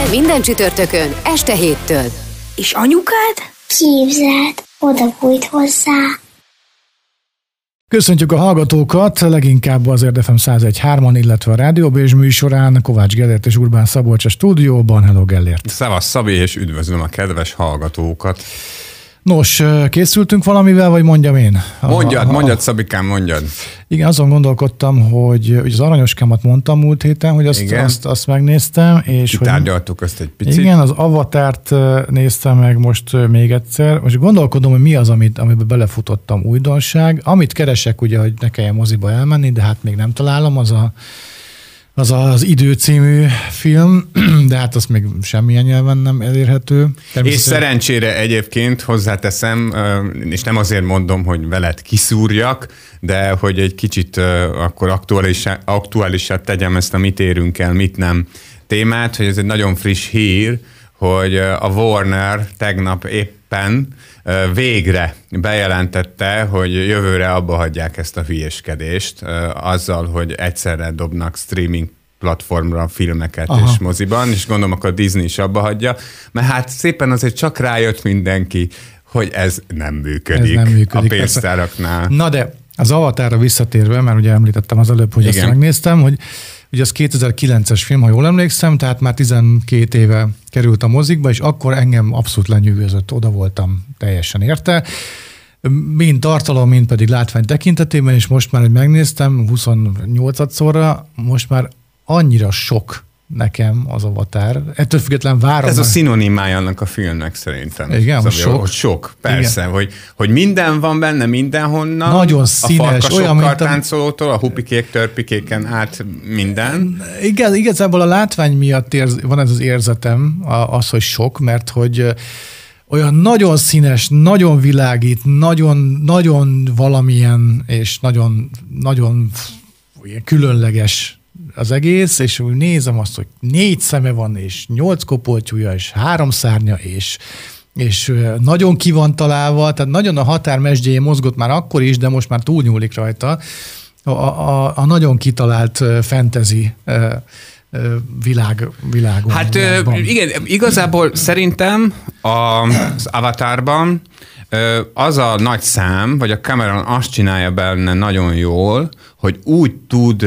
Minden, minden csütörtökön, este héttől. És anyukád? Képzeld, oda bújt hozzá. Köszöntjük a hallgatókat, leginkább az Érdefem 101.3-an, illetve a Rádióbés műsorán. Kovács Gellért és Urbán Szabolcs a stúdióban. Hello Gellért! Szevasz Szabi, és üdvözlöm a kedves hallgatókat. Nos, készültünk valamivel, vagy mondjam én? Mondjad, a, mondjad, Szabikám, mondjad. Igen, azon gondolkodtam, hogy, hogy az aranyoskámat mondtam múlt héten, hogy azt, igen. azt, azt megnéztem. És Kitárgyaltuk hogy, azt egy picit. Igen, az avatárt néztem meg most még egyszer. Most gondolkodom, hogy mi az, amit, amiben belefutottam újdonság. Amit keresek, ugye, hogy ne kelljen moziba elmenni, de hát még nem találom, az a az az Idő című film, de hát az még semmilyen nyelven nem elérhető. És szerencsére egyébként hozzáteszem, és nem azért mondom, hogy veled kiszúrjak, de hogy egy kicsit akkor aktuálisá, aktuálisát tegyem ezt a mit érünk el, mit nem témát, hogy ez egy nagyon friss hír, hogy a Warner tegnap éppen végre bejelentette, hogy jövőre abba hagyják ezt a hülyeskedést, azzal, hogy egyszerre dobnak streaming platformra filmeket Aha. és moziban, és gondolom akkor Disney is abba hagyja, mert hát szépen azért csak rájött mindenki, hogy ez nem működik, ez nem működik a pénztáraknál. Na de az Avatarra visszatérve, mert ugye említettem az előbb, hogy Igen. ezt megnéztem, hogy ugye az 2009-es film, ha jól emlékszem, tehát már 12 éve került a mozikba, és akkor engem abszolút lenyűgözött, oda voltam teljesen érte. Mind tartalom, mind pedig látvány tekintetében, és most már, hogy megnéztem 28-szorra, most már annyira sok nekem az avatár. Ettől független várom. Ez a szinonimája annak a filmnek szerintem. Igen, hogy sok. Hogy sok, persze, hogy, hogy minden van benne mindenhonnan. Nagyon színes. A olyan, mint táncolótól, a hupikék, törpikéken át minden. Igen, igazából a látvány miatt érz, van ez az érzetem, az, hogy sok, mert hogy olyan nagyon színes, nagyon világít, nagyon, nagyon valamilyen, és nagyon, nagyon különleges az egész, és úgy nézem azt, hogy négy szeme van, és nyolc kopoltyúja, és három szárnya, és és nagyon ki van találva, tehát nagyon a határmesdjéje mozgott már akkor is, de most már túlnyúlik rajta. A, a, a nagyon kitalált fantasy világ, világon. Hát világban. igen, igazából szerintem az Avatarban az a nagy szám, vagy a Cameron azt csinálja benne nagyon jól, hogy úgy tud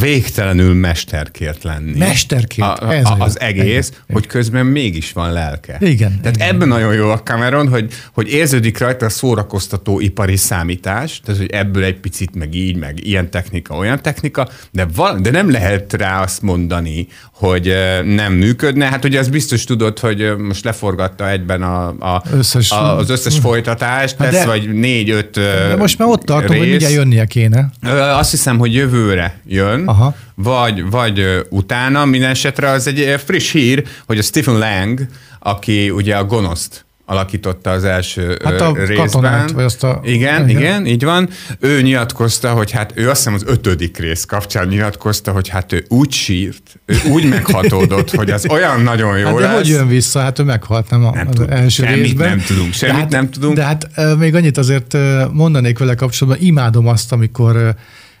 végtelenül mesterkért lenni. Mesterkért, a, ez a, Az egész, igen. hogy közben mégis van lelke. Igen. Tehát igen. ebben nagyon jó a Cameron, hogy, hogy érződik rajta a szórakoztató ipari számítás, tehát hogy ebből egy picit meg így, meg ilyen technika, olyan technika, de, val- de nem lehet rá azt mondani, hogy nem működne. Hát ugye az biztos tudod, hogy most leforgatta egyben a, a, összes, a, az összes folytatást, hát de, vagy négy-öt De most már ott tartom, rész. hogy mindjárt jönnie kéne. Azt hiszem, hogy jövőre jön, Aha. Vagy, vagy utána. Minden esetre az egy friss hír, hogy a Stephen Lang, aki ugye a gonoszt alakította az első hát a részben. Katonát, vagy azt a... Igen, igen, igen, így van. Ő nyilatkozta, hogy hát ő azt hiszem az ötödik rész kapcsán nyilatkozta, hogy hát ő úgy sírt, ő úgy meghatódott, hogy az olyan nagyon jó hát de lesz. hogy jön vissza? Hát ő meghalt nem, a, nem az tud, első semmit részben. nem tudunk, semmit hát, nem tudunk. De hát még annyit azért mondanék vele kapcsolatban, imádom azt, amikor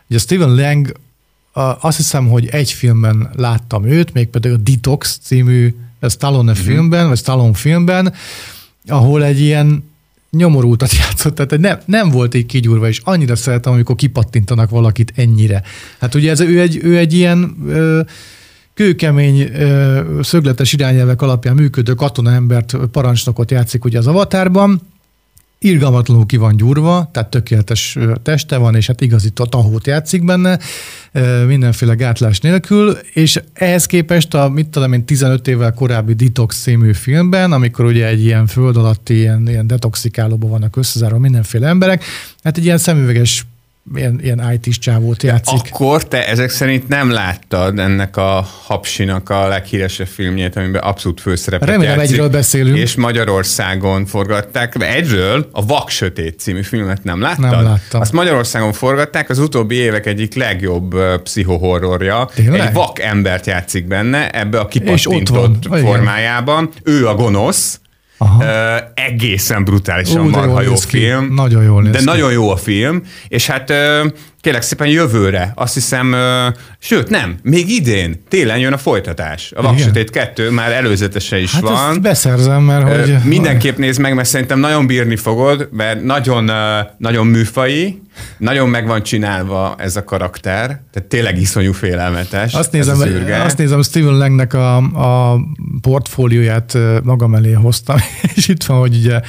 ugye Stephen Lang azt hiszem, hogy egy filmben láttam őt, mégpedig a Detox című Stallone uh-huh. filmben, vagy Stallone filmben, ahol egy ilyen nyomorultat játszott, tehát nem, nem volt így kigyúrva, és annyira szeretem, amikor kipattintanak valakit ennyire. Hát ugye ez, ő, egy, ő egy ilyen ö, kőkemény, ö, szögletes irányelvek alapján működő katonaembert, parancsnokot játszik ugye az avatárban, irgalmatlanul ki van gyúrva, tehát tökéletes teste van, és hát igazi tahót játszik benne, mindenféle gátlás nélkül, és ehhez képest a, mit tudom én, 15 évvel korábbi Detox című filmben, amikor ugye egy ilyen föld alatti, ilyen, ilyen detoxikálóban vannak összezárva mindenféle emberek, hát egy ilyen szemüveges ilyen, ilyen IT-s csávót játszik. Akkor te ezek szerint nem láttad ennek a Hapsinak a leghíresebb filmjét, amiben abszolút főszerepet Remélem, játszik, egyről beszélünk. És Magyarországon forgatták. Egyről a Vak Sötét című filmet nem láttad? Nem láttam. Azt Magyarországon forgatták, az utóbbi évek egyik legjobb pszichohorrorja. Tényleg? Egy vak embert játszik benne, ebbe a kipattintott. Igen. formájában. Ő a gonosz, Aha. Ö, egészen brutálisan Ú, marha jól jó néz ki. film. Nagyon jól De ki. nagyon jó a film, és hát ö, kérlek szépen jövőre, azt hiszem, ö, sőt nem, még idén, télen jön a folytatás. A. Vaksötét 2 már előzetese is Hát van. ezt beszerzem, mert Ö, hogy... Mindenképp nézd meg, mert szerintem nagyon bírni fogod, mert nagyon, ö, nagyon műfai, nagyon meg van csinálva ez a karakter, tehát tényleg iszonyú félelmetes. Azt nézem, az azt nézem, Steven Langnek a, a portfólióját ö, magam elé hoztam, és itt van, hogy ugye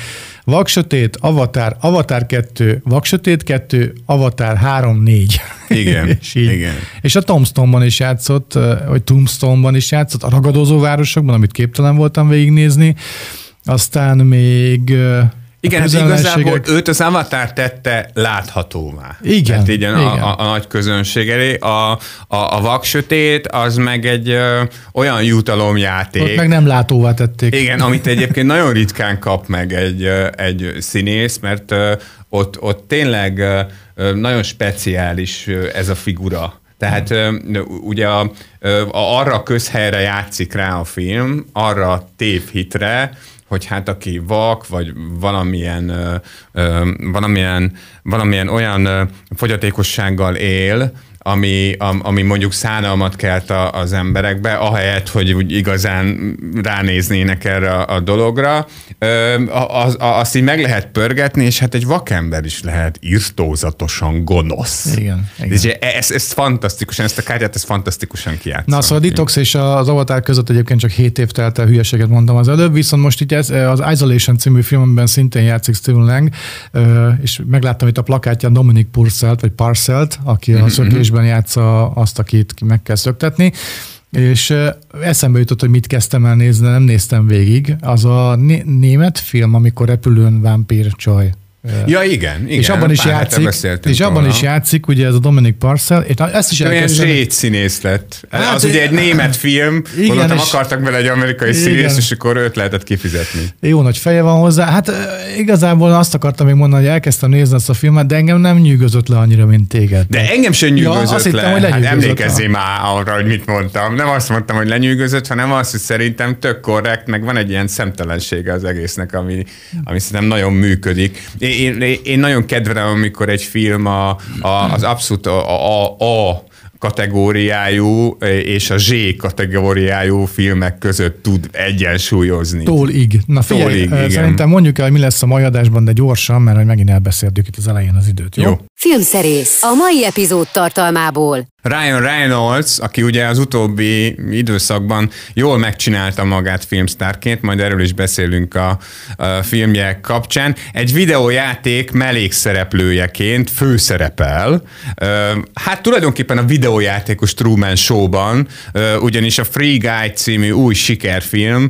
Vaksötét, Avatar, Avatar 2, Vaksötét 2, Avatar 3, 4. Igen, és így. igen. És a Tombstone-ban is játszott, vagy Tombstone-ban is játszott, a ragadozó városokban, amit képtelen voltam végignézni. Aztán még Igen, a hát igazából őt az Avatar tette láthatóvá. Igen, Tehát így a, igen. a, a nagy közönség elé. A, a, a vaksötét az meg egy ö, olyan jutalomjáték. Ott meg nem látóvá tették. Igen, amit egyébként nagyon ritkán kap meg egy, ö, egy színész, mert ö, ott, ott tényleg ö, nagyon speciális ö, ez a figura. Tehát ugye a, a, arra a közhelyre játszik rá a film, arra a tévhitre, hogy hát aki vak, vagy valamilyen, ö, ö, valamilyen, valamilyen olyan ö, fogyatékossággal él, ami, am- ami mondjuk szánalmat kelt a, az emberekbe, ahelyett, hogy úgy igazán ránéznének erre a, a dologra. Ö, az, a, azt így meg lehet pörgetni, és hát egy vakember is lehet irtózatosan gonosz. Igen, igen. Ez, ez fantasztikusan, ezt a kártyát, ez fantasztikusan kijátszott. Na, szóval a Detox és az Avatar között egyébként csak 7 év telt el, hülyeséget mondtam az előbb, viszont most itt ez, az Isolation című filmben szintén játszik Steven Lang, és megláttam itt a plakátján Dominic Purcell-t, vagy Parcelt, aki a szökésben játsza azt, akit ki meg kell szöktetni, és eszembe jutott, hogy mit kezdtem el nézni, nem néztem végig. Az a né- német film, amikor repülőn vámpír csaj. Ja, igen, igen. és abban is játszik, és abban róla. is játszik, ugye ez a Dominic Parcell, és ezt is Olyan elkezdtem. zsét színész lett. Hát, az ugye egy német film, igen, gondoltam, és- akartak bele egy amerikai színész, és akkor őt lehetett kifizetni. Jó nagy feje van hozzá. Hát igazából azt akartam még mondani, hogy elkezdtem nézni ezt a filmet, de engem nem nyűgözött le annyira, mint téged. De engem sem nyűgözött azt hittem, le. hogy hát emlékezzél már arra, hogy mit mondtam. Nem azt mondtam, hogy lenyűgözött, hanem azt, hogy szerintem tök korrekt, meg van egy ilyen szemtelensége az egésznek, ami, ami szerintem nagyon működik. Én, én, én nagyon kedvelem, amikor egy film a, a, az abszolút a, a, a kategóriájú és a Z kategóriájú filmek között tud egyensúlyozni. Tólig. Na figyelj, Tólig, ö, igen. szerintem mondjuk el, hogy mi lesz a mai adásban, de gyorsan, mert hogy megint elbeszéltük itt az elején az időt. Jó? Jó. Filmszerész a mai epizód tartalmából. Ryan Reynolds, aki ugye az utóbbi időszakban jól megcsinálta magát filmsztárként, majd erről is beszélünk a, a filmje kapcsán, egy videójáték mellékszereplőjeként főszerepel. Hát tulajdonképpen a videójátékos Truman Show-ban, ugyanis a Free Guy című új sikerfilm,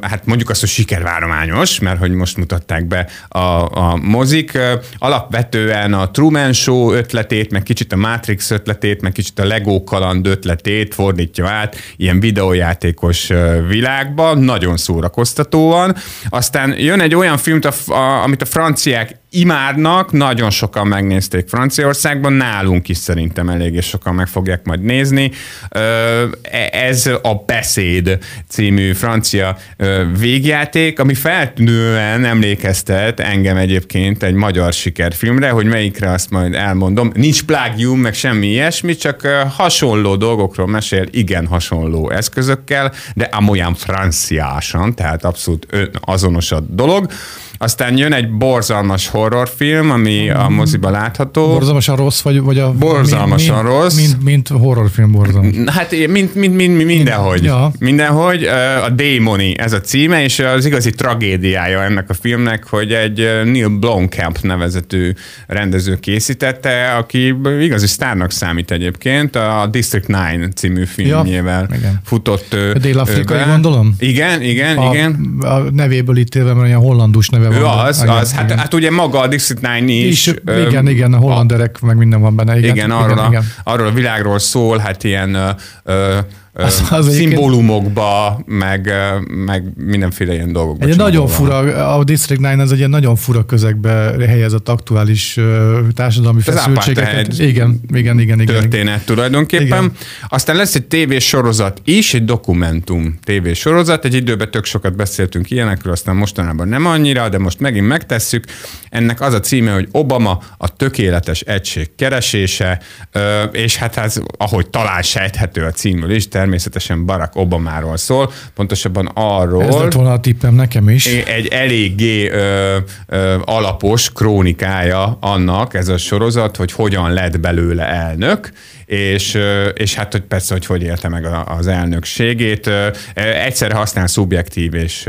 hát mondjuk azt, hogy sikervárományos, mert hogy most mutatták be a, a mozik, alapvetően a Truman Show ötletét, meg kicsit a Matrix ötletét, meg kicsit a Lego kaland ötletét fordítja át ilyen videójátékos világba, nagyon szórakoztatóan. Aztán jön egy olyan film, amit a franciák imádnak, nagyon sokan megnézték Franciaországban, nálunk is szerintem eléggé sokan meg fogják majd nézni. E- Ez a Beszéd című francia végjáték, ami feltűnően emlékeztet engem egyébként egy magyar sikerfilmre, hogy melyikre azt majd elmondom. Nincs plágium, meg semmi ilyesmi, csak hasonló dolgokról mesél, igen hasonló eszközökkel, de amolyan franciásan, tehát abszolút azonos a dolog. Aztán jön egy borzalmas horrorfilm, ami a moziba látható. Borzalmasan rossz, vagy, vagy a... Borzalmasan mint, rossz. Mint, mint horrorfilm borzalmas. Hát mint, mint, mint, mindenhogy. Ja. Mindenhogy. A Démoni ez a címe, és az igazi tragédiája ennek a filmnek, hogy egy Neil Blomkamp nevezetű rendező készítette, aki igazi sztárnak számít egyébként, a District 9 című filmjével Ja, igen. futott dél-afrikai, gondolom? Igen, igen, A, igen. a nevéből ítélve, mert olyan hollandus neve neve Ő van. az, igen, az. Hát, igen. hát ugye maga a District 9 is. is, ö, igen, igen, a hollanderek, meg minden van benne. Igen, Igen, arról, a, arról a világról szól, hát ilyen ö, Az- az szimbólumokba, meg, meg mindenféle ilyen dolgokba. Egy nagyon fura, a District 9 az egy ilyen nagyon fura közegbe helyezett aktuális társadalmi Az feszültségeket. apartheid Igen, igen, igen, igen. történet tulajdonképpen. Igen. Aztán lesz egy tévésorozat is, egy dokumentum tévésorozat. Egy időben tök sokat beszéltünk ilyenekről, aztán mostanában nem annyira, de most megint megtesszük. Ennek az a címe, hogy Obama a tökéletes egység keresése, és hát ez, ahogy talán sejthető a címről is, természetesen Barack Obamáról szól, pontosabban arról, Ez lett volna a tippem nekem is. egy eléggé ö, ö, alapos krónikája annak ez a sorozat, hogy hogyan lett belőle elnök, és, és hát, hogy persze, hogy hogy élte meg az elnökségét. Ö, Egyszerre használ szubjektív és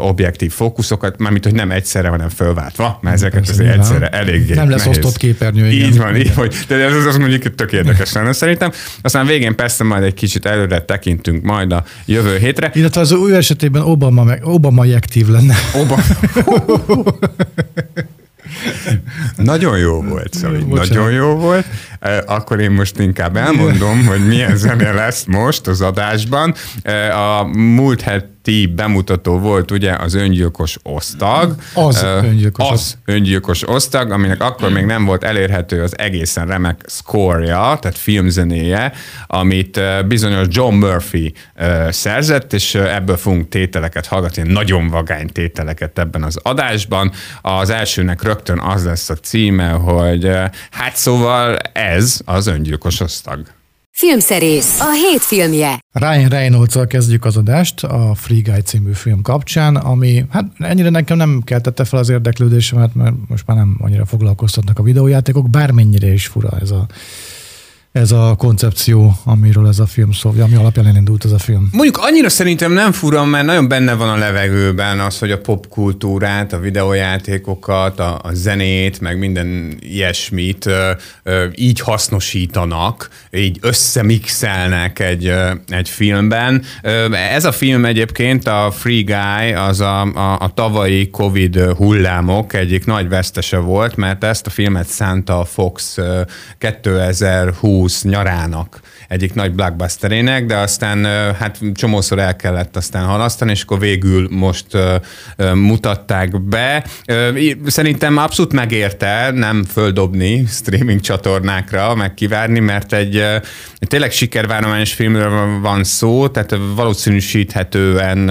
objektív fókuszokat, mármint, hogy nem egyszerre, hanem fölváltva, mert ezeket Persze, azért nyilván. egyszerre eléggé Nem lesz nehéz. osztott képernyő, igen. Így van, így hogy, de ez az mondjuk tök érdekes lenne szerintem. Aztán végén persze majd egy kicsit előre tekintünk majd a jövő hétre. Illetve az ő esetében Obama, Obama jektív lenne. Oba. Nagyon jó volt, szóval Bocsánat. nagyon jó volt. Eh, Akkor én most inkább elmondom, hogy milyen zene lesz most az adásban. Eh, A múlt heti bemutató volt ugye az öngyilkos osztag. Az Eh, öngyilkos Az öngyilkos osztag, aminek akkor még nem volt elérhető az egészen remek score-ja, tehát filmzenéje, amit bizonyos John Murphy szerzett, és ebből fogunk tételeket hallgatni, nagyon vagány tételeket ebben az adásban. Az elsőnek rögtön az lesz a címe, hogy hát szóval ez az öngyilkos osztag. Filmszerész, a hét filmje. Ryan reynolds kezdjük az adást a Free Guy című film kapcsán, ami hát ennyire nekem nem keltette fel az érdeklődésemet, mert most már nem annyira foglalkoztatnak a videójátékok, bármennyire is fura ez a, ez a koncepció, amiről ez a film szól, ami alapján elindult ez a film. Mondjuk annyira szerintem nem fura, mert nagyon benne van a levegőben az, hogy a popkultúrát, a videójátékokat, a, a zenét, meg minden ilyesmit ö, ö, így hasznosítanak, így összemixelnek egy, ö, egy filmben. Ö, Ez a film egyébként, a Free Guy, az a, a, a tavalyi Covid hullámok egyik nagy vesztese volt, mert ezt a filmet szánta a Fox ö, 2020 nyarának egyik nagy blockbusterének, de aztán hát csomószor el kellett aztán halasztani, és akkor végül most mutatták be. Szerintem abszolút megérte nem földobni streaming csatornákra, meg kivárni, mert egy, tényleg sikervárományos filmről van szó, tehát valószínűsíthetően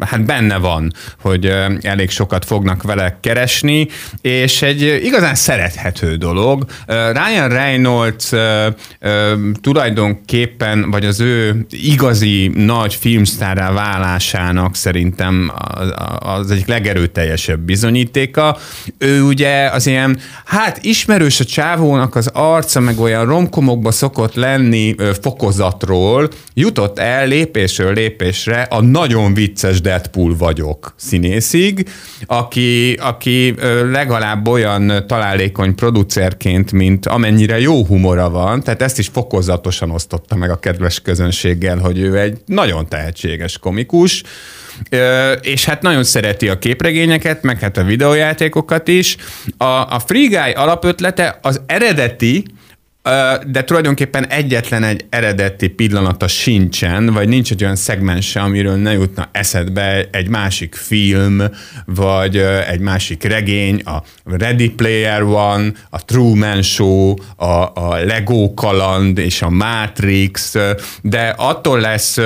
hát benne van, hogy elég sokat fognak vele keresni, és egy igazán szerethető dolog. Ryan Reynolds ö, tulajdonképpen, vagy az ő igazi nagy filmsztárrá válásának szerintem az, egyik legerőteljesebb bizonyítéka. Ő ugye az ilyen, hát ismerős a csávónak az arca, meg olyan romkomokba szokott lenni fokozatról, jutott el lépésről lépésre a nagyon vicces Deadpool vagyok színészig, aki, aki legalább olyan találékony producerként, mint amennyire jó humora van, tehát ezt is fokozatosan osztotta meg a kedves közönséggel, hogy ő egy nagyon tehetséges komikus, és hát nagyon szereti a képregényeket, meg hát a videójátékokat is. A, a Free Guy alapötlete az eredeti, de tulajdonképpen egyetlen egy eredeti pillanata sincsen, vagy nincs egy olyan szegmense, amiről ne jutna eszedbe egy másik film, vagy egy másik regény, a Ready Player One, a Truman Show, a, a Lego kaland és a Matrix, de attól lesz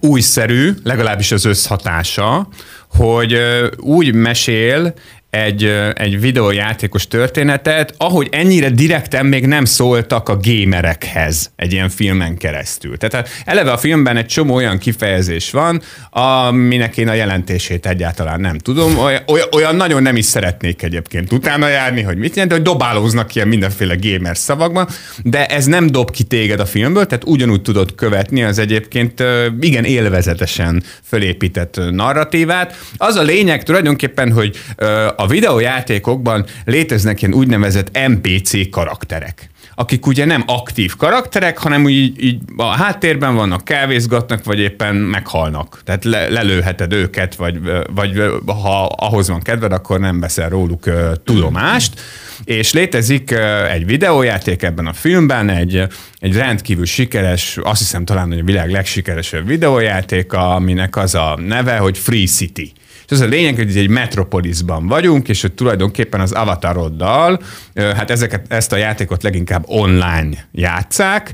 újszerű, legalábbis az összhatása, hogy úgy mesél egy, egy videójátékos történetet, ahogy ennyire direkten még nem szóltak a gamerekhez egy ilyen filmen keresztül. Tehát eleve a filmben egy csomó olyan kifejezés van, aminek én a jelentését egyáltalán nem tudom. Olyan, olyan- nagyon nem is szeretnék egyébként utána járni, hogy mit jelent, hogy dobálóznak ilyen mindenféle gamer szavakban, de ez nem dob ki téged a filmből, tehát ugyanúgy tudod követni az egyébként igen élvezetesen fölépített narratívát. Az a lényeg tulajdonképpen, hogy a videójátékokban léteznek ilyen úgynevezett NPC karakterek akik ugye nem aktív karakterek, hanem úgy így, a háttérben vannak, kávézgatnak, vagy éppen meghalnak. Tehát le, lelőheted őket, vagy, vagy ha ahhoz van kedved, akkor nem veszel róluk uh, tudomást. És létezik uh, egy videójáték ebben a filmben, egy, egy rendkívül sikeres, azt hiszem talán, hogy a világ legsikeresebb videójáték, aminek az a neve, hogy Free City. És az a lényeg, hogy egy metropolisban vagyunk, és hogy tulajdonképpen az avataroddal, hát ezeket, ezt a játékot leginkább online játszák,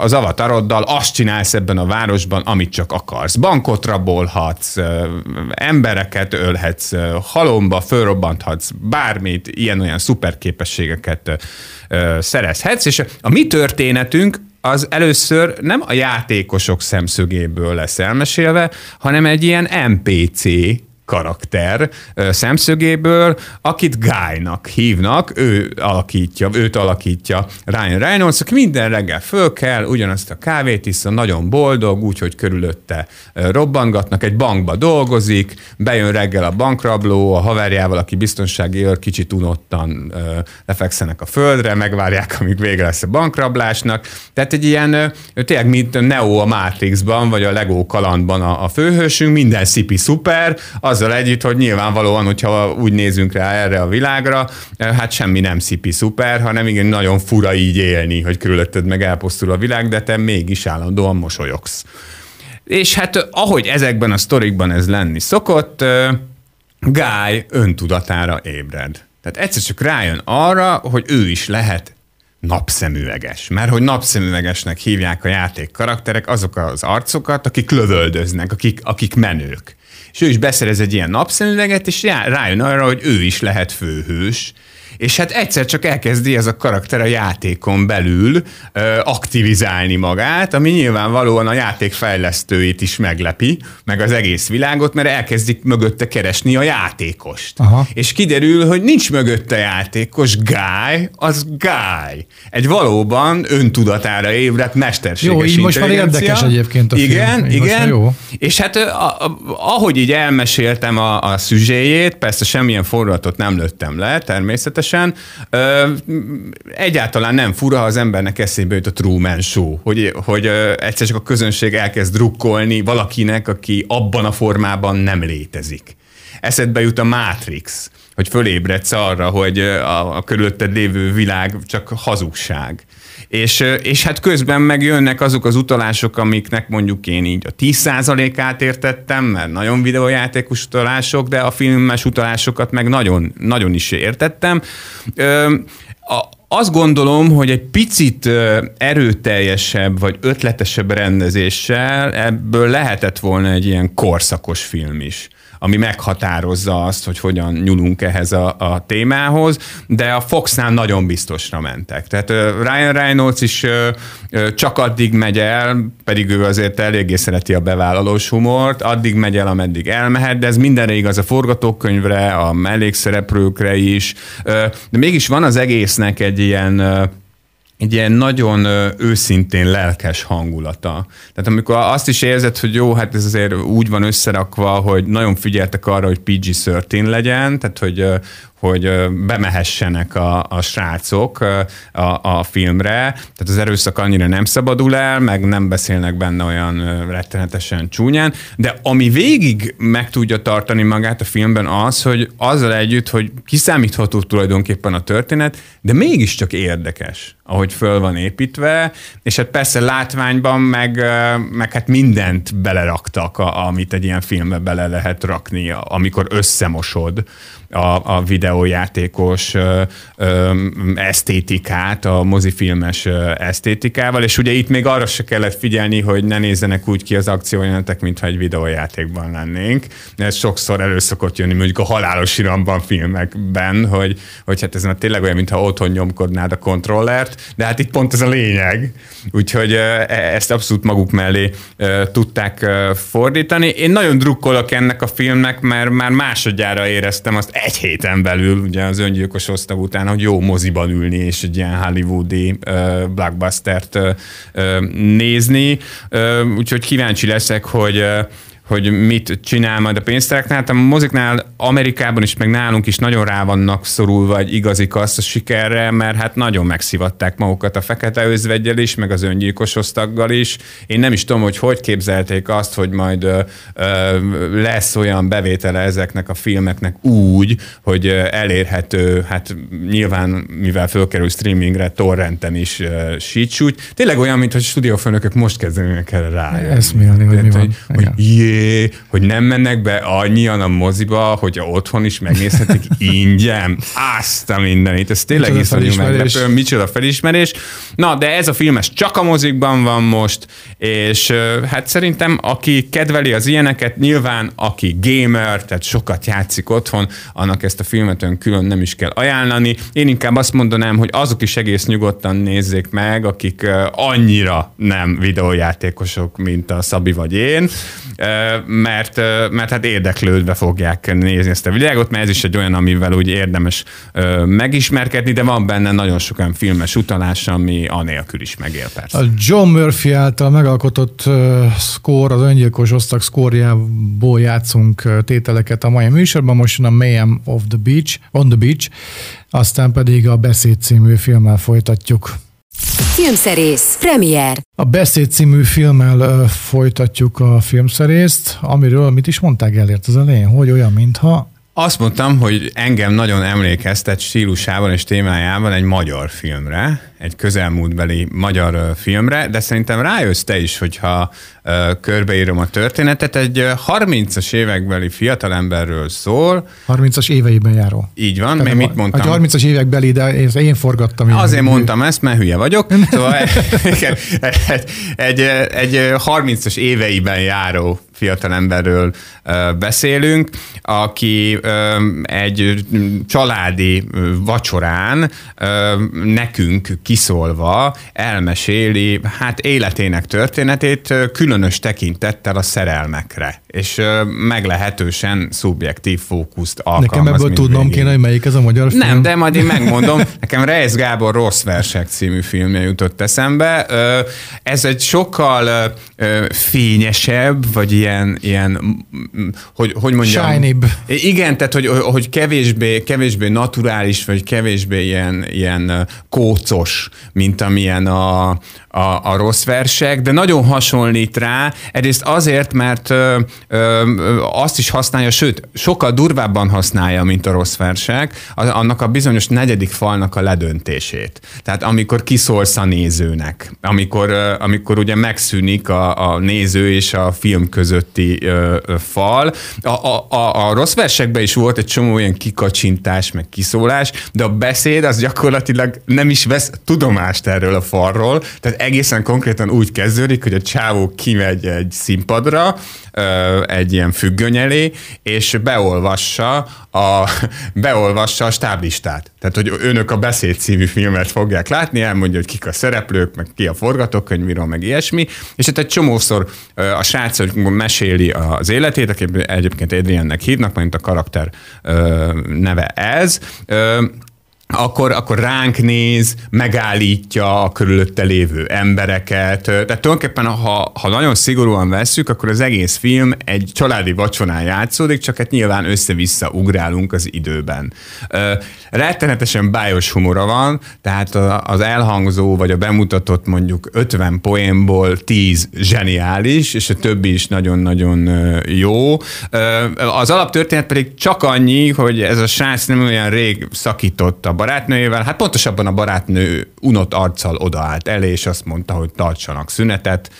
az avataroddal azt csinálsz ebben a városban, amit csak akarsz. Bankot rabolhatsz, embereket ölhetsz, halomba fölrobbanthatsz, bármit, ilyen-olyan szuperképességeket szerezhetsz, és a mi történetünk az először nem a játékosok szemszögéből lesz elmesélve, hanem egy ilyen NPC karakter szemszögéből, akit Guy-nak hívnak, ő alakítja, őt alakítja Ryan Reynolds, aki minden reggel föl kell, ugyanazt a kávét iszza, nagyon boldog, úgyhogy körülötte robbangatnak, egy bankba dolgozik, bejön reggel a bankrabló, a haverjával, aki biztonsági őr, kicsit unottan lefekszenek a földre, megvárják, amíg vége lesz a bankrablásnak. Tehát egy ilyen, tényleg mint Neo a Matrixban, vagy a Lego kalandban a, a főhősünk, minden szipi szuper, az azzal együtt, hogy nyilvánvalóan, hogyha úgy nézünk rá erre a világra, eh, hát semmi nem szipi szuper, hanem igen, nagyon fura így élni, hogy körülötted meg elpusztul a világ, de te mégis állandóan mosolyogsz. És hát eh, ahogy ezekben a sztorikban ez lenni szokott, eh, Guy öntudatára ébred. Tehát egyszer csak rájön arra, hogy ő is lehet napszemüveges. Mert hogy napszemüvegesnek hívják a játék karakterek azok az arcokat, akik lövöldöznek, akik, akik menők és ő is beszerez egy ilyen napszemüveget, és rájön arra, hogy ő is lehet főhős, és hát egyszer csak elkezdi ez a karakter a játékon belül ö, aktivizálni magát, ami nyilvánvalóan a játék fejlesztőit is meglepi, meg az egész világot, mert elkezdik mögötte keresni a játékost. Aha. És kiderül, hogy nincs mögötte játékos, Guy, az Guy. Egy valóban öntudatára ébredt mesterséges Jó, így most már érdekes egyébként a Igen, film. Így igen. Jó. És hát a, a, ahogy így elmeséltem a, a szüzséjét, persze semmilyen forratot nem lőttem le, természetesen, természetesen. Egyáltalán nem fura, ha az embernek eszébe jut a Truman Show, hogy, hogy egyszer csak a közönség elkezd drukkolni valakinek, aki abban a formában nem létezik. Eszedbe jut a Matrix, hogy fölébredsz arra, hogy a, a körülötted lévő világ csak hazugság. És, és hát közben megjönnek azok az utalások, amiknek mondjuk én így a 10%-át értettem, mert nagyon videójátékos utalások, de a filmes utalásokat meg nagyon, nagyon is értettem. A, azt gondolom, hogy egy picit erőteljesebb vagy ötletesebb rendezéssel ebből lehetett volna egy ilyen korszakos film is ami meghatározza azt, hogy hogyan nyúlunk ehhez a, a témához, de a Foxnál nagyon biztosra mentek. Tehát Ryan Reynolds is csak addig megy el, pedig ő azért eléggé szereti a bevállalós humort, addig megy el, ameddig elmehet, de ez mindenre igaz a forgatókönyvre, a mellékszereplőkre is, de mégis van az egésznek egy ilyen egy ilyen nagyon őszintén lelkes hangulata. Tehát amikor azt is érzed, hogy jó, hát ez azért úgy van összerakva, hogy nagyon figyeltek arra, hogy PG-13 legyen, tehát hogy, hogy bemehessenek a, a srácok a, a filmre, tehát az erőszak annyira nem szabadul el, meg nem beszélnek benne olyan rettenetesen csúnyán, de ami végig meg tudja tartani magát a filmben az, hogy azzal együtt, hogy kiszámítható tulajdonképpen a történet, de mégiscsak érdekes, ahogy föl van építve, és hát persze látványban meg, meg hát mindent beleraktak, amit egy ilyen filmbe bele lehet rakni, amikor összemosod a, a videójátékos ö, ö, esztétikát, a mozifilmes esztétikával, és ugye itt még arra se kellett figyelni, hogy ne nézzenek úgy ki az akciójelenetek, mintha egy videójátékban lennénk. Ez sokszor elő szokott jönni mondjuk a halálos iramban filmekben, hogy, hogy hát ez már tényleg olyan, mintha otthon nyomkodnád a kontrollert, de hát itt pont ez a lényeg. Úgyhogy e, ezt abszolút maguk mellé tudták fordítani. Én nagyon drukkolok ennek a filmnek, mert már másodjára éreztem azt egy héten belül, ugye az öngyilkos osztag után, hogy jó moziban ülni, és egy ilyen hollywoodi uh, blockbustert uh, nézni. Uh, úgyhogy kíváncsi leszek, hogy uh, hogy mit csinál majd a pénztereknél. Hát a moziknál Amerikában is, meg nálunk is nagyon rá vannak szorulva egy igazi kassz a sikerre, mert hát nagyon megszivatták magukat a fekete özvegyel is, meg az öngyilkos osztaggal is. Én nem is tudom, hogy hogy képzelték azt, hogy majd ö, ö, lesz olyan bevétele ezeknek a filmeknek úgy, hogy elérhető, hát nyilván mivel fölkerül streamingre, torrenten is uh, sítsúgy. Tényleg olyan, mintha stúdiófőnökök most kezdenének el rá. Eszmélni, hogy mi van. Hogy, hogy jé, hogy nem mennek be annyian a moziba, hogy otthon is megnézhetik ingyen. Azt a mindenit. Ez tényleg iszonyú meglepő. Micsoda felismerés. Na, de ez a film ez csak a mozikban van most, és hát szerintem aki kedveli az ilyeneket, nyilván aki gamer, tehát sokat játszik otthon, annak ezt a filmet ön külön nem is kell ajánlani. Én inkább azt mondanám, hogy azok is egész nyugodtan nézzék meg, akik annyira nem videójátékosok, mint a Szabi vagy én, mert, mert hát érdeklődve fogják nézni ezt a világot, mert ez is egy olyan, amivel úgy érdemes megismerkedni, de van benne nagyon sok olyan filmes utalás, ami anélkül is megél persze. A John Murphy által megalkotott score, az öngyilkos osztag szkórjából játszunk tételeket a mai műsorban, most jön a Mayhem of the Beach, on the Beach, aztán pedig a Beszéd című filmmel folytatjuk. Filmszerész, premier, A Beszéd című filmmel uh, folytatjuk a filmszerészt, amiről mit is mondták elért az elején, hogy olyan, mintha Azt mondtam, hogy engem nagyon emlékeztet stílusában és témájában egy magyar filmre, egy közelmúltbeli magyar filmre, de szerintem rájössz te is, hogyha körbeírom a történetet. Egy ö, 30-as évekbeli fiatalemberről szól, 30-as éveiben járó. így van, még a- mit mondtam? A 30-as évekbeli, de én, én forgattam. így. Azért mondtam ezt, mert hülye vagyok. Szóval egy, egy, egy 30-as éveiben járó fiatalemberről ö, beszélünk, aki egy családi vacsorán nekünk kiszólva elmeséli hát életének történetét különös tekintettel a szerelmekre, és meglehetősen szubjektív fókuszt alkalmaz. Nekem ebből tudnom kéne, hogy melyik ez a magyar film. Nem, de majd én megmondom. Nekem Reis Gábor Rossz Versek című filmje jutott eszembe. Ez egy sokkal fényesebb, vagy ilyen, ilyen m- hogy, hogy mondjam? Shinibb. Igen, tehát hogy, hogy kevésbé, kevésbé naturális, vagy kevésbé ilyen, ilyen kócos, mint amilyen a, a, a rossz versek, de nagyon hasonlít rá, egyrészt azért, mert ö, ö, azt is használja, sőt, sokkal durvábban használja, mint a rossz versek, annak a bizonyos negyedik falnak a ledöntését. Tehát amikor kiszólsz a nézőnek, amikor, amikor ugye megszűnik a, a néző és a film közötti ö, fal. A, a, a, a rossz versekben is volt egy csomó olyan kikacsintás, meg kiszólás, de a beszéd az gyakorlatilag nem is vesz tudomást erről a falról, tehát egészen konkrétan úgy kezdődik, hogy a csávó kimegy egy színpadra, ö, egy ilyen függöny elé, és beolvassa a, beolvassa a stáblistát. Tehát, hogy önök a Beszéd című filmet fogják látni, elmondja, hogy kik a szereplők, meg ki a forgatókönyvíró, meg ilyesmi, és hát egy csomószor a srác hogy meséli az életét, aki egyébként Adriannek hívnak, mint a karakter neve ez, akkor, akkor ránk néz, megállítja a körülötte lévő embereket. Tehát tulajdonképpen, ha, ha nagyon szigorúan vesszük, akkor az egész film egy családi vacsorán játszódik, csak hát nyilván össze-vissza ugrálunk az időben. Rettenetesen bájos humora van, tehát az elhangzó vagy a bemutatott mondjuk 50 poénból 10 zseniális, és a többi is nagyon-nagyon jó. Az alaptörténet pedig csak annyi, hogy ez a srác nem olyan rég szakított a barátnőjével, hát pontosabban a barátnő unott arccal odaállt elé, és azt mondta, hogy tartsanak szünetet,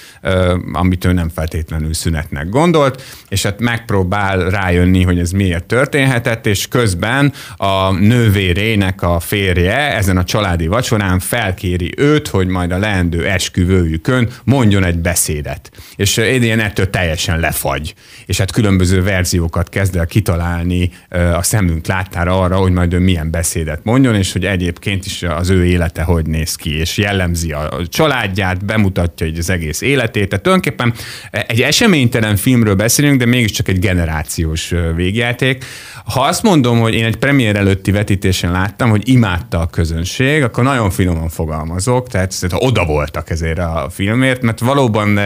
amit ő nem feltétlenül szünetnek gondolt, és hát megpróbál rájönni, hogy ez miért történhetett, és közben a nővérének a férje ezen a családi vacsorán felkéri őt, hogy majd a leendő esküvőjükön mondjon egy beszédet. És Adrian ettől teljesen lefagy. És hát különböző verziókat kezd el kitalálni a szemünk láttára arra, hogy majd ő milyen beszédet mondjon, nagyon, és hogy egyébként is az ő élete hogy néz ki, és jellemzi a családját, bemutatja így az egész életét. Tehát tulajdonképpen egy eseménytelen filmről beszélünk, de mégiscsak egy generációs végjáték. Ha azt mondom, hogy én egy premier előtti vetítésen láttam, hogy imádta a közönség, akkor nagyon finoman fogalmazok, tehát ha oda voltak ezért a filmért, mert valóban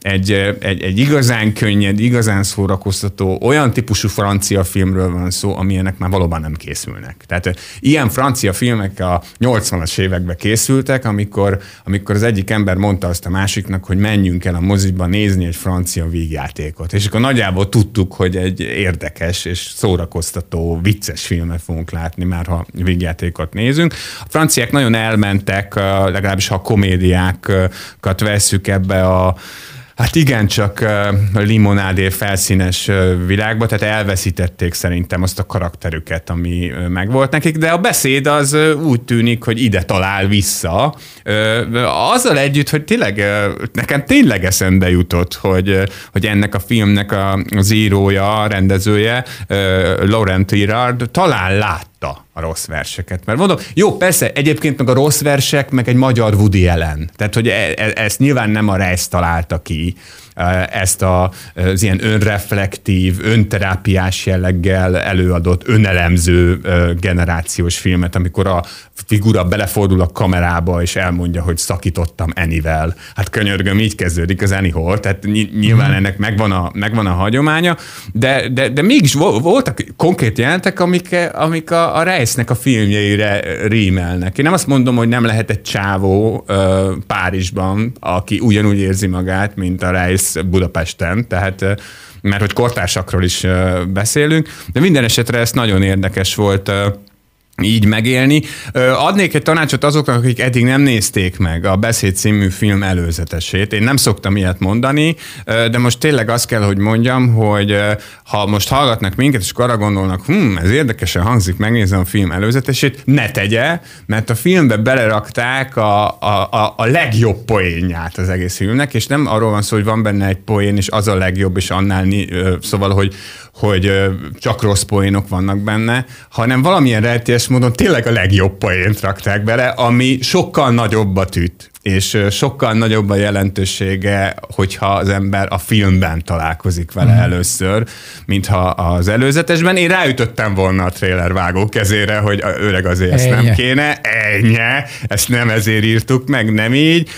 egy, egy, egy igazán könnyed, igazán szórakoztató, olyan típusú francia filmről van szó, amilyenek már valóban nem készülnek. Tehát ilyen francia filmek a 80-as években készültek, amikor, amikor az egyik ember mondta azt a másiknak, hogy menjünk el a moziba nézni egy francia vígjátékot. És akkor nagyjából tudtuk, hogy egy érdekes és szórakoztató, vicces filmet fogunk látni, már ha vígjátékot nézünk. A franciák nagyon elmentek, legalábbis ha a komédiákat vesszük ebbe a Hát igen, csak limonádé felszínes világba, tehát elveszítették szerintem azt a karakterüket, ami megvolt nekik, de a beszéd az úgy tűnik, hogy ide talál vissza. Azzal együtt, hogy tényleg nekem tényleg eszembe jutott, hogy, hogy ennek a filmnek az írója, a rendezője, Laurent Irard talán lát írta a rossz verseket. Mert mondom, jó, persze, egyébként meg a rossz versek, meg egy magyar Woody ellen. Tehát, hogy e, e, ezt nyilván nem a Reis találta ki, ezt a, az ilyen önreflektív, önterápiás jelleggel előadott, önelemző generációs filmet, amikor a figura belefordul a kamerába, és elmondja, hogy szakítottam Enivel. Hát könyörgöm, így kezdődik az Anyhol, tehát nyilván mhm. ennek megvan a, megvan a hagyománya, de, de, de mégis voltak konkrét jelentek, amik, amik a, a Reisnek a filmjeire rímelnek. Én nem azt mondom, hogy nem lehet egy csávó uh, Párizsban, aki ugyanúgy érzi magát, mint a Reis Budapesten, tehát mert hogy kortársakról is beszélünk, de minden esetre ez nagyon érdekes volt így megélni. Adnék egy tanácsot azoknak, akik eddig nem nézték meg a Beszéd című film előzetesét. Én nem szoktam ilyet mondani, de most tényleg azt kell, hogy mondjam, hogy ha most hallgatnak minket, és arra gondolnak, hm, ez érdekesen hangzik, megnézem a film előzetesét, ne tegye, mert a filmbe belerakták a, a, a, a legjobb poénját az egész filmnek, és nem arról van szó, hogy van benne egy poén, és az a legjobb, és annál, szóval, hogy, hogy csak rossz poénok vannak benne, hanem valamilyen rejtélyes módon tényleg a legjobb poént rakták bele, ami sokkal nagyobbat üt és sokkal nagyobb a jelentősége, hogyha az ember a filmben találkozik vele mm. először, mintha az előzetesben. Én ráütöttem volna a trailer vágó kezére, hogy öreg azért ezt nem kéne, ennyi, ezt nem ezért írtuk meg, nem így.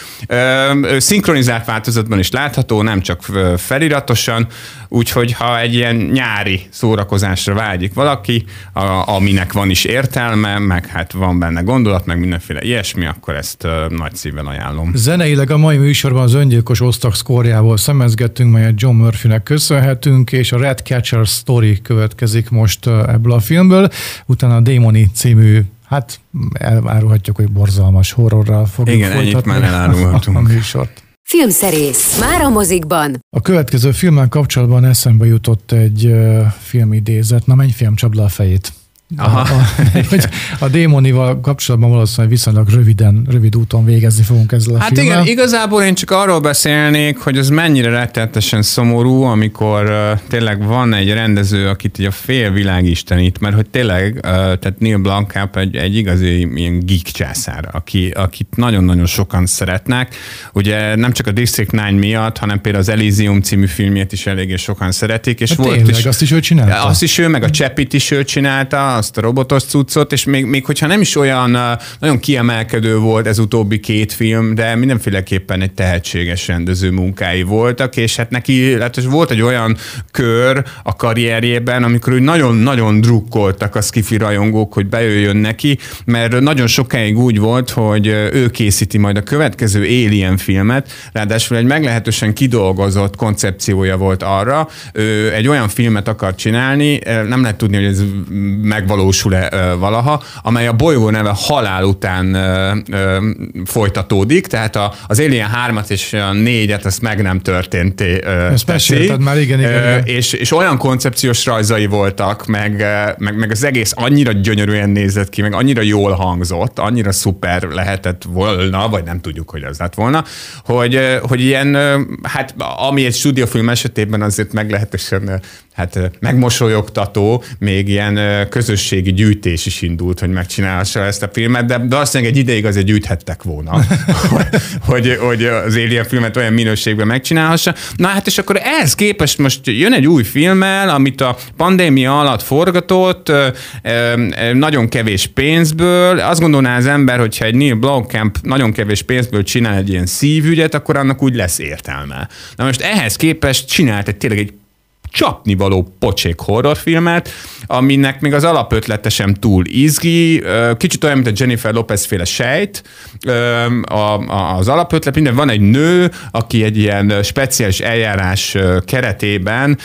Szinkronizált változatban is látható, nem csak feliratosan, úgyhogy ha egy ilyen nyári szórakozásra vágyik valaki, a, aminek van is értelme, meg hát van benne gondolat, meg mindenféle ilyesmi, akkor ezt nagy szíven ajánlom. Zeneileg a mai műsorban az öngyilkos osztag szkórjából szemezgettünk, melyet John Murphynek köszönhetünk, és a Red Catcher Story következik most ebből a filmből, utána a Démoni című Hát elárulhatjuk, hogy borzalmas horrorral fogjuk Igen, folytatni ennyit már elárulhatunk. A műsort. Filmszerész. Már a mozikban. A következő filmmel kapcsolatban eszembe jutott egy uh, filmidézet. Na menj film, csapd a fejét. Aha. A, hogy a démonival kapcsolatban valószínűleg viszonylag röviden, rövid úton végezni fogunk ezzel a Hát filmmel. igen, igazából én csak arról beszélnék, hogy az mennyire rettenetesen szomorú, amikor uh, tényleg van egy rendező, akit így a fél világ istenít, mert hogy tényleg, uh, tehát Neil Blomkamp egy, egy igazi ilyen geek császár, aki, akit nagyon-nagyon sokan szeretnek. Ugye nem csak a District 9 miatt, hanem például az Elysium című filmjét is eléggé sokan szeretik. És hát volt tényleg, is, azt is ő csinálta? Azt is ő, meg a Csepit is ő csinálta, azt a robotos cuccot, és még, még hogyha nem is olyan nagyon kiemelkedő volt ez utóbbi két film, de mindenféleképpen egy tehetséges rendező munkái voltak, és hát neki hát volt egy olyan kör a karrierjében, amikor ő nagyon-nagyon drukkoltak a skifi rajongók, hogy bejöjjön neki, mert nagyon sokáig úgy volt, hogy ő készíti majd a következő Alien filmet, ráadásul egy meglehetősen kidolgozott koncepciója volt arra, ő egy olyan filmet akar csinálni, nem lehet tudni, hogy ez megvalósul megvalósul-e valaha, amely a bolygó neve halál után folytatódik, tehát a, az Alien 3-at és a 4-et ezt meg nem történt. Ezt mesélted már, igen, igen, igen. És, és olyan koncepciós rajzai voltak, meg, meg, meg az egész annyira gyönyörűen nézett ki, meg annyira jól hangzott, annyira szuper lehetett volna, vagy nem tudjuk, hogy az lett volna, hogy, hogy ilyen, hát ami egy stúdiófilm esetében azért meglehetősen hát megmosolyogtató, még ilyen közös közösségi gyűjtés is indult, hogy megcsinálhassa ezt a filmet, de valószínűleg egy ideig azért gyűjthettek volna, hogy, hogy az Alien filmet olyan minőségben megcsinálhassa. Na hát és akkor ehhez képest most jön egy új filmmel, amit a pandémia alatt forgatott, nagyon kevés pénzből. Azt gondolná az ember, hogyha egy Neil Blomkamp nagyon kevés pénzből csinál egy ilyen szívügyet, akkor annak úgy lesz értelme. Na most ehhez képest csinált egy tényleg egy csapnivaló pocsék horrorfilmet, aminek még az alapötlete sem túl izgi, kicsit olyan, mint a Jennifer Lopez féle sejt, az alapötlet, minden van egy nő, aki egy ilyen speciális eljárás keretében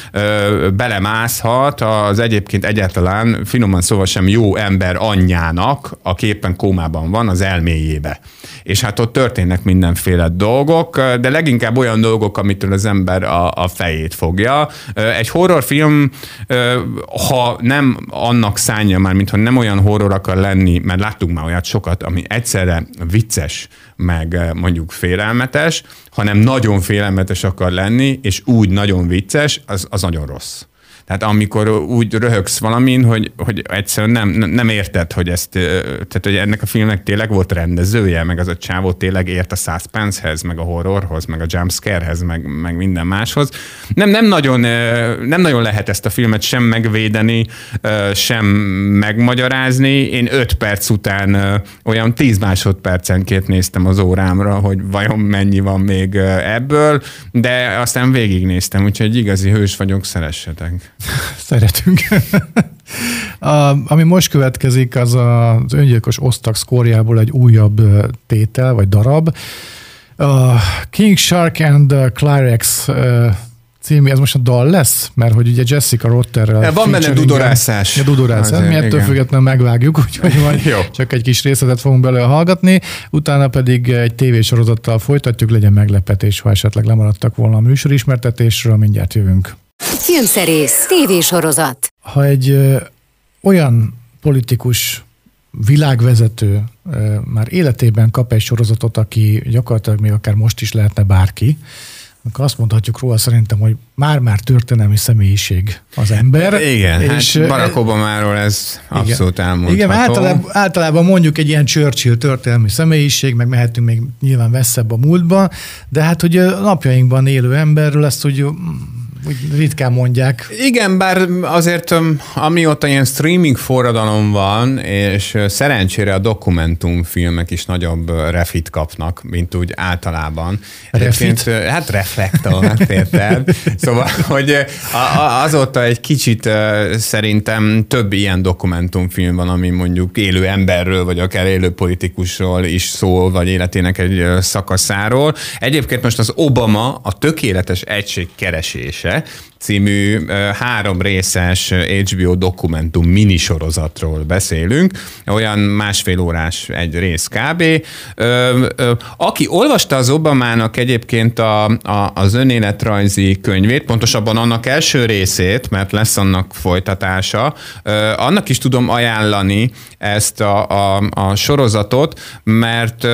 belemászhat az egyébként egyáltalán finoman szóval sem jó ember anyjának, aki éppen kómában van, az elméjébe. És hát ott történnek mindenféle dolgok, de leginkább olyan dolgok, amitől az ember a, a fejét fogja. Egy horrorfilm, ha nem annak szánja már, mintha nem olyan horror akar lenni, mert láttunk már olyat sokat, ami egyszerre vicces, meg mondjuk félelmetes, hanem nagyon félelmetes akar lenni, és úgy nagyon vicces, az, az nagyon rossz. Tehát amikor úgy röhögsz valamin, hogy, hogy egyszerűen nem, nem érted, hogy ezt, tehát hogy ennek a filmnek tényleg volt rendezője, meg az a csávó tényleg ért a suspensehez, meg a horrorhoz, meg a jumpscarehez, meg, meg minden máshoz. Nem, nem, nagyon, nem nagyon lehet ezt a filmet sem megvédeni, sem megmagyarázni. Én öt perc után olyan tíz másodpercenként néztem az órámra, hogy vajon mennyi van még ebből, de aztán végignéztem, úgyhogy igazi hős vagyok, szeressetek. Szeretünk. A, ami most következik, az az öngyilkos osztag szkóriából egy újabb tétel, vagy darab. A King Shark and Clarex című, ez most a dal lesz? Mert hogy ugye Jessica Rotterrel... Van benne dudorászás. Ja, dudorászás. Mi ettől függetlenül megvágjuk, úgyhogy majd Jó. csak egy kis részletet fogunk belőle hallgatni, utána pedig egy tévésorozattal folytatjuk, legyen meglepetés, ha esetleg lemaradtak volna a műsorismertetésről, mindjárt jövünk. Filmszerész, tévésorozat. Ha egy ö, olyan politikus világvezető ö, már életében kap egy sorozatot, aki gyakorlatilag még akár most is lehetne bárki, akkor azt mondhatjuk róla szerintem, hogy már-már történelmi személyiség az ember. Igen, és hát Barack Obamáról ez igen, abszolút elmondható. Igen, általában, általában mondjuk egy ilyen Churchill történelmi személyiség, meg mehetünk még nyilván veszebb a múltba, de hát hogy napjainkban élő emberről ezt úgy ritkán mondják. Igen, bár azért amióta ilyen streaming forradalom van, és szerencsére a dokumentumfilmek is nagyobb refit kapnak, mint úgy általában. Refit? Hát reflektor, hát érted? Szóval, hogy azóta egy kicsit szerintem több ilyen dokumentumfilm van, ami mondjuk élő emberről, vagy akár élő politikusról is szól, vagy életének egy szakaszáról. Egyébként most az Obama a tökéletes egység keresése, okay című három részes HBO dokumentum minisorozatról beszélünk, olyan másfél órás egy rész kb. Aki olvasta az Obamának egyébként a, a, az önéletrajzi könyvét, pontosabban annak első részét, mert lesz annak folytatása, annak is tudom ajánlani ezt a, a, a sorozatot, mert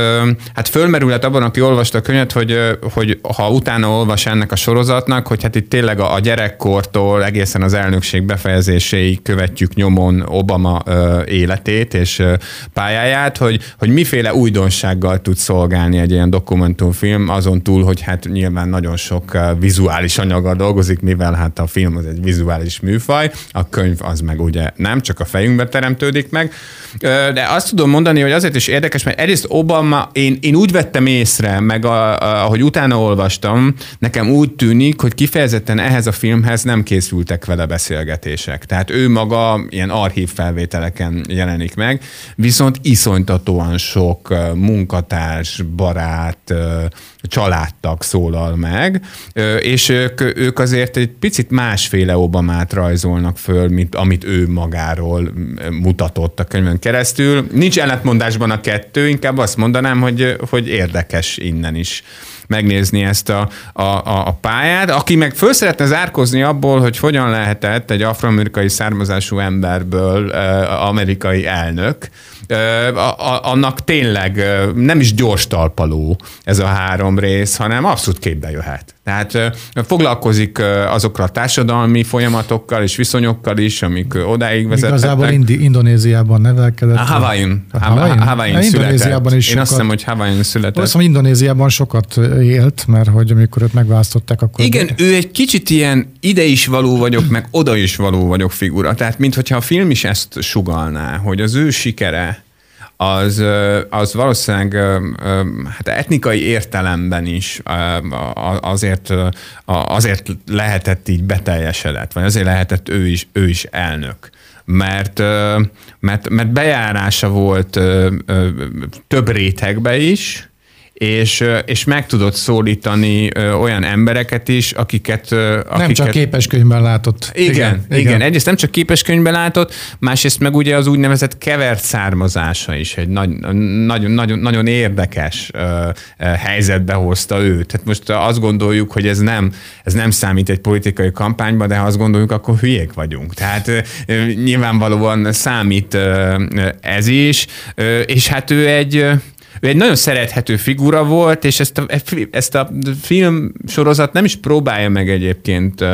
hát fölmerülhet abban, aki olvasta a könyvet, hogy, hogy ha utána olvas ennek a sorozatnak, hogy hát itt tényleg a, a gyerekkortól egészen az elnökség befejezéséig követjük nyomon Obama életét és pályáját, hogy, hogy miféle újdonsággal tud szolgálni egy ilyen dokumentumfilm, azon túl, hogy hát nyilván nagyon sok vizuális anyaggal dolgozik, mivel hát a film az egy vizuális műfaj, a könyv az meg ugye nem, csak a fejünkbe teremtődik meg. De azt tudom mondani, hogy azért is érdekes, mert egyrészt Obama, én, én úgy vettem észre, meg a, ahogy utána olvastam, nekem úgy tűnik, hogy kifejezetten ehhez a filmhez nem készültek vele beszélgetések. Tehát ő maga ilyen archív felvételeken jelenik meg, viszont iszonytatóan sok munkatárs, barát, családtag szólal meg, és ők, ők azért egy picit másféle Obamát rajzolnak föl, mint amit ő magáról mutatott a könyvön keresztül. Nincs ellentmondásban a kettő, inkább azt mondanám, hogy, hogy érdekes innen is megnézni ezt a, a, a, a pályát. Aki meg föl szeretne zárkozni abból, hogy hogyan lehetett egy afroamerikai származású emberből uh, amerikai elnök, annak tényleg nem is gyors talpaló ez a három rész, hanem abszolút képbe jöhet. Tehát foglalkozik azokkal a társadalmi folyamatokkal és viszonyokkal is, amik odáig vezettek. Igazából Indi- Indonéziában nevelkedett. A Hawaiian. Hawaiian? Hawaiian A született. Indonéziában is Én azt hiszem, hogy Hawaiian született. Azt hiszem, Indonéziában sokat élt, mert hogy amikor őt megválasztották, akkor... Igen, ő egy kicsit ilyen ide is való vagyok, meg oda is való vagyok figura. Tehát, mintha a film is ezt sugalná, hogy az ő sikere az, az valószínűleg hát etnikai értelemben is azért, azért lehetett így beteljesedett, vagy azért lehetett ő is, ő is elnök. Mert, mert, mert bejárása volt több rétegbe is, és, és meg tudott szólítani olyan embereket is, akiket... ö, Nem akiket csak képeskönyvben látott. igen, igen, igen. igen. Egyrészt nem csak képeskönyvben látott, másrészt meg ugye az úgynevezett kevert származása is egy nagy, nagyon, nagyon, nagyon érdekes helyzetbe hozta őt. Tehát most azt gondoljuk, hogy ez nem, ez nem számít egy politikai kampányba, de ha azt gondoljuk, akkor hülyék vagyunk. Tehát nyilvánvalóan számít ez is, és hát ő egy ő egy nagyon szerethető figura volt, és ezt a, ezt a film sorozat nem is próbálja meg egyébként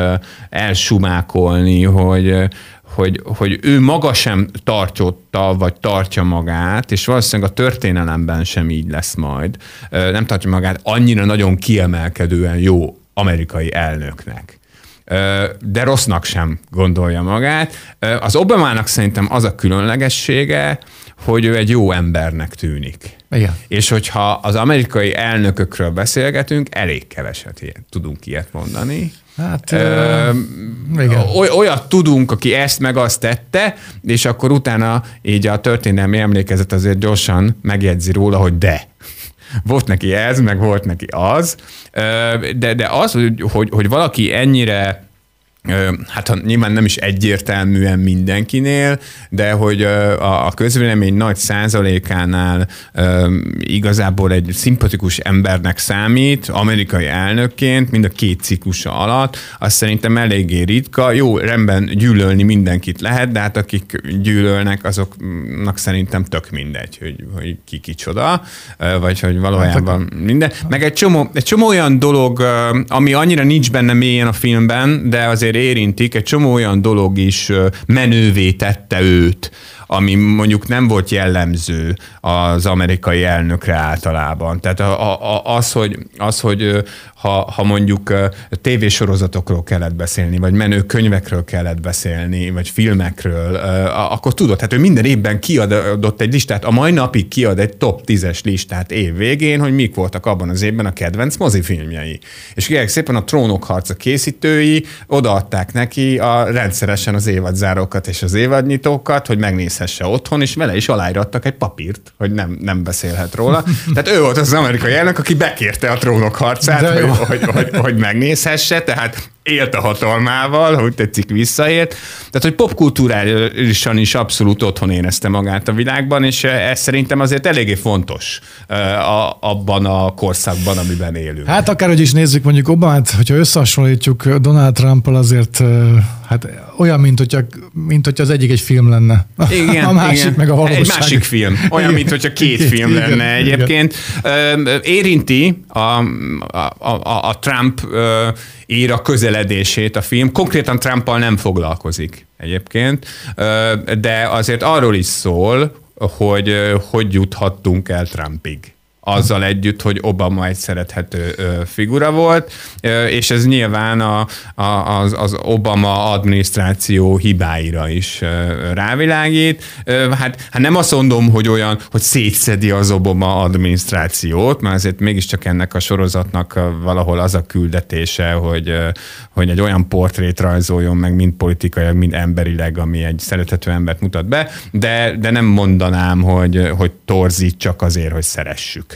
elsumákolni, hogy, hogy, hogy ő maga sem tartjotta, vagy tartja magát, és valószínűleg a történelemben sem így lesz majd. Nem tartja magát annyira nagyon kiemelkedően jó amerikai elnöknek de rossznak sem gondolja magát. Az Obamának szerintem az a különlegessége, hogy ő egy jó embernek tűnik. Igen. És hogyha az amerikai elnökökről beszélgetünk, elég keveset ilyet, tudunk ilyet mondani. Hát, Ö, igen. oly, olyat tudunk, aki ezt meg azt tette, és akkor utána így a történelmi emlékezet azért gyorsan megjegyzi róla, hogy de. Volt neki ez, meg volt neki az, de, de az, hogy, hogy, hogy valaki ennyire hát nyilván nem is egyértelműen mindenkinél, de hogy a, közvélemény nagy százalékánál igazából egy szimpatikus embernek számít, amerikai elnökként, mind a két ciklusa alatt, az szerintem eléggé ritka. Jó, rendben gyűlölni mindenkit lehet, de hát akik gyűlölnek, azoknak szerintem tök mindegy, hogy, hogy ki kicsoda, vagy hogy valójában minden. Meg egy csomó, egy csomó olyan dolog, ami annyira nincs benne mélyen a filmben, de azért érintik, egy csomó olyan dolog is menővé tette őt, ami mondjuk nem volt jellemző az amerikai elnökre általában. Tehát a, a, az, hogy, az, hogy ha, ha mondjuk tévésorozatokról kellett beszélni, vagy menő könyvekről kellett beszélni, vagy filmekről, akkor tudod, hát ő minden évben kiadott egy listát, a mai napig kiad egy top 10-es listát év végén, hogy mik voltak abban az évben a kedvenc mozifilmjei. És kérlek szépen a Trónok harca készítői odaadták neki a rendszeresen az évadzárókat és az évadnyitókat, hogy megnézhesse otthon, és vele is aláírattak egy papírt, hogy nem, nem beszélhet róla. Tehát ő volt az amerikai elnök, aki bekérte a Trónok harcát, hogy, hogy, hogy, hogy megnézhesse, tehát élt a hatalmával, hogy tetszik visszaért. Tehát, hogy popkulturálisan is abszolút otthon érezte magát a világban, és ez szerintem azért eléggé fontos eh, a, abban a korszakban, amiben élünk. Hát akárhogy is nézzük, mondjuk Obamát, hogyha összehasonlítjuk Donald Trumpal, azért ö, hát olyan, mint hogyha, mint hogyha az egyik egy film lenne. Igen, a másik igen. meg a valóság. Egy másik film. Olyan, Igen. mint hogyha két Igen, film igen, lenne igen. egyébként. Ö, Érinti a, a, a, a Trump éra közeledését a film. Konkrétan Trumpal nem foglalkozik egyébként, de azért arról is szól, hogy hogy juthattunk el Trumpig azzal együtt, hogy Obama egy szerethető figura volt, és ez nyilván a, a, az, az Obama adminisztráció hibáira is rávilágít. Hát, hát nem azt mondom, hogy olyan, hogy szétszedi az Obama adminisztrációt, mert azért mégiscsak ennek a sorozatnak valahol az a küldetése, hogy, hogy egy olyan portrét rajzoljon meg, mind politikailag, mind emberileg, ami egy szerethető embert mutat be, de, de nem mondanám, hogy, hogy torzít csak azért, hogy szeressük.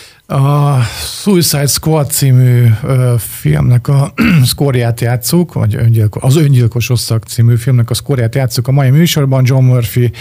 A Suicide Squad című ö, filmnek a szkóriát játszuk, vagy öngyilko, az Öngyilkos Osszak című filmnek a szkóriát játszuk a mai műsorban. John Murphy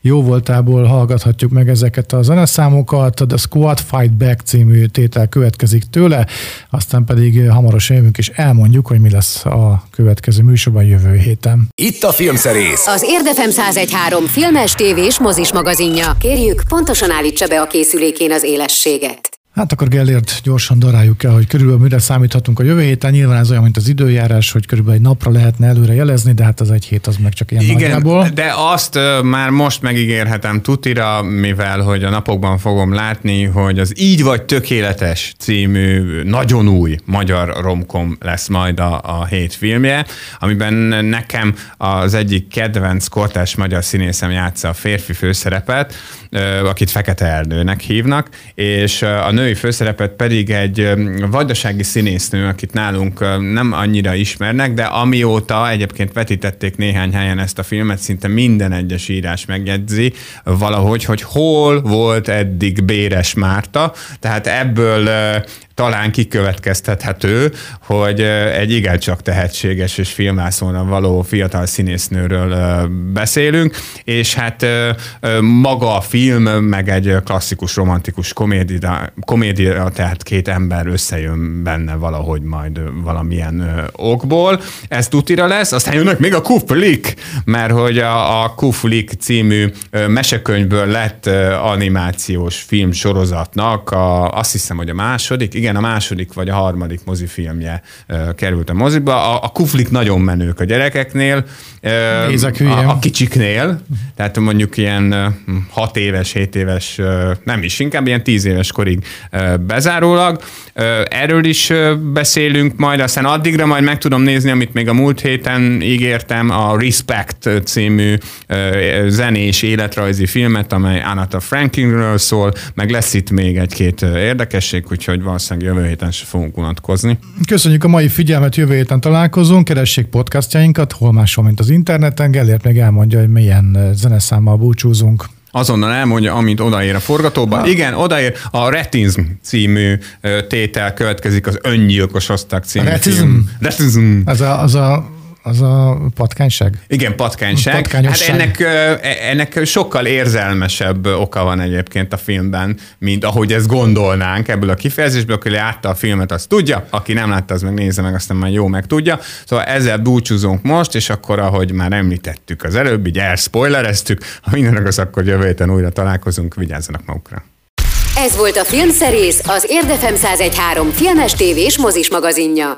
jó voltából hallgathatjuk meg ezeket a zeneszámokat. The Squad Fight Back című tétel következik tőle, aztán pedig hamarosan jövünk és elmondjuk, hogy mi lesz a következő műsorban jövő héten. Itt a filmszerész. Az Érdefem 1013 filmes, tévés, mozis magazinja. Kérjük, pontosan állítsa be a készülékén az élességet. Hát akkor Gellért gyorsan daráljuk el, hogy körülbelül mire számíthatunk a jövő héten. Nyilván ez olyan, mint az időjárás, hogy körülbelül egy napra lehetne előre jelezni, de hát az egy hét az meg csak ilyen Igen, nagyjából. de azt már most megígérhetem tutira, mivel hogy a napokban fogom látni, hogy az Így vagy tökéletes című nagyon új magyar romkom lesz majd a, a hét filmje, amiben nekem az egyik kedvenc kortás magyar színészem játsza a férfi főszerepet, akit Fekete Erdőnek hívnak, és a női főszerepet pedig egy vajdasági színésznő, akit nálunk nem annyira ismernek, de amióta egyébként vetítették néhány helyen ezt a filmet, szinte minden egyes írás megjegyzi valahogy, hogy hol volt eddig Béres Márta, tehát ebből talán kikövetkeztethető, hogy egy igencsak tehetséges és filmászónan való fiatal színésznőről beszélünk, és hát maga a film, meg egy klasszikus romantikus komédia, komédia, tehát két ember összejön benne valahogy majd valamilyen okból. Ez tutira lesz, aztán jönnek még a Kuflik, mert hogy a, a Kuflik című mesekönyvből lett animációs film sorozatnak, a, azt hiszem, hogy a második, igen, a második vagy a harmadik mozifilmje ö, került a moziba. A, a Kuflik nagyon menők a gyerekeknél, Nézek a, a kicsiknél, tehát mondjuk ilyen 6 éves, 7 éves, nem is, inkább ilyen 10 éves korig bezárólag. Ö, Erről is beszélünk majd, aztán addigra majd meg tudom nézni, amit még a múlt héten ígértem, a Respect című zenés életrajzi filmet, amely Anata Franklinről szól, meg lesz itt még egy-két érdekesség, úgyhogy valószínűleg jövő héten se fogunk unatkozni. Köszönjük a mai figyelmet, jövő héten találkozunk, keressék podcastjainkat, hol máshol, mint az interneten. Gellért meg elmondja, hogy milyen zeneszámmal búcsúzunk. Azonnal elmondja, amint odaér a forgatóba. Igen, odaér a Retinzm című tétel következik az öngyilkos osztag című Retinzm? film. Retinzm. Az a, az a, az a patkányság? Igen, patkányság. Hát Patkányosság. ennek, ö, e- ennek sokkal érzelmesebb oka van egyébként a filmben, mint ahogy ezt gondolnánk ebből a kifejezésből. Aki látta a filmet, az tudja, aki nem látta, az meg nézze meg, aztán már jó meg tudja. Szóval ezzel búcsúzunk most, és akkor, ahogy már említettük az előbb, így elspoilereztük, ha minden igaz, akkor jövő héten újra találkozunk, vigyázzanak magukra. Ez volt a Filmszerész, az Érdefem 1013 filmes tévés mozis magazinja.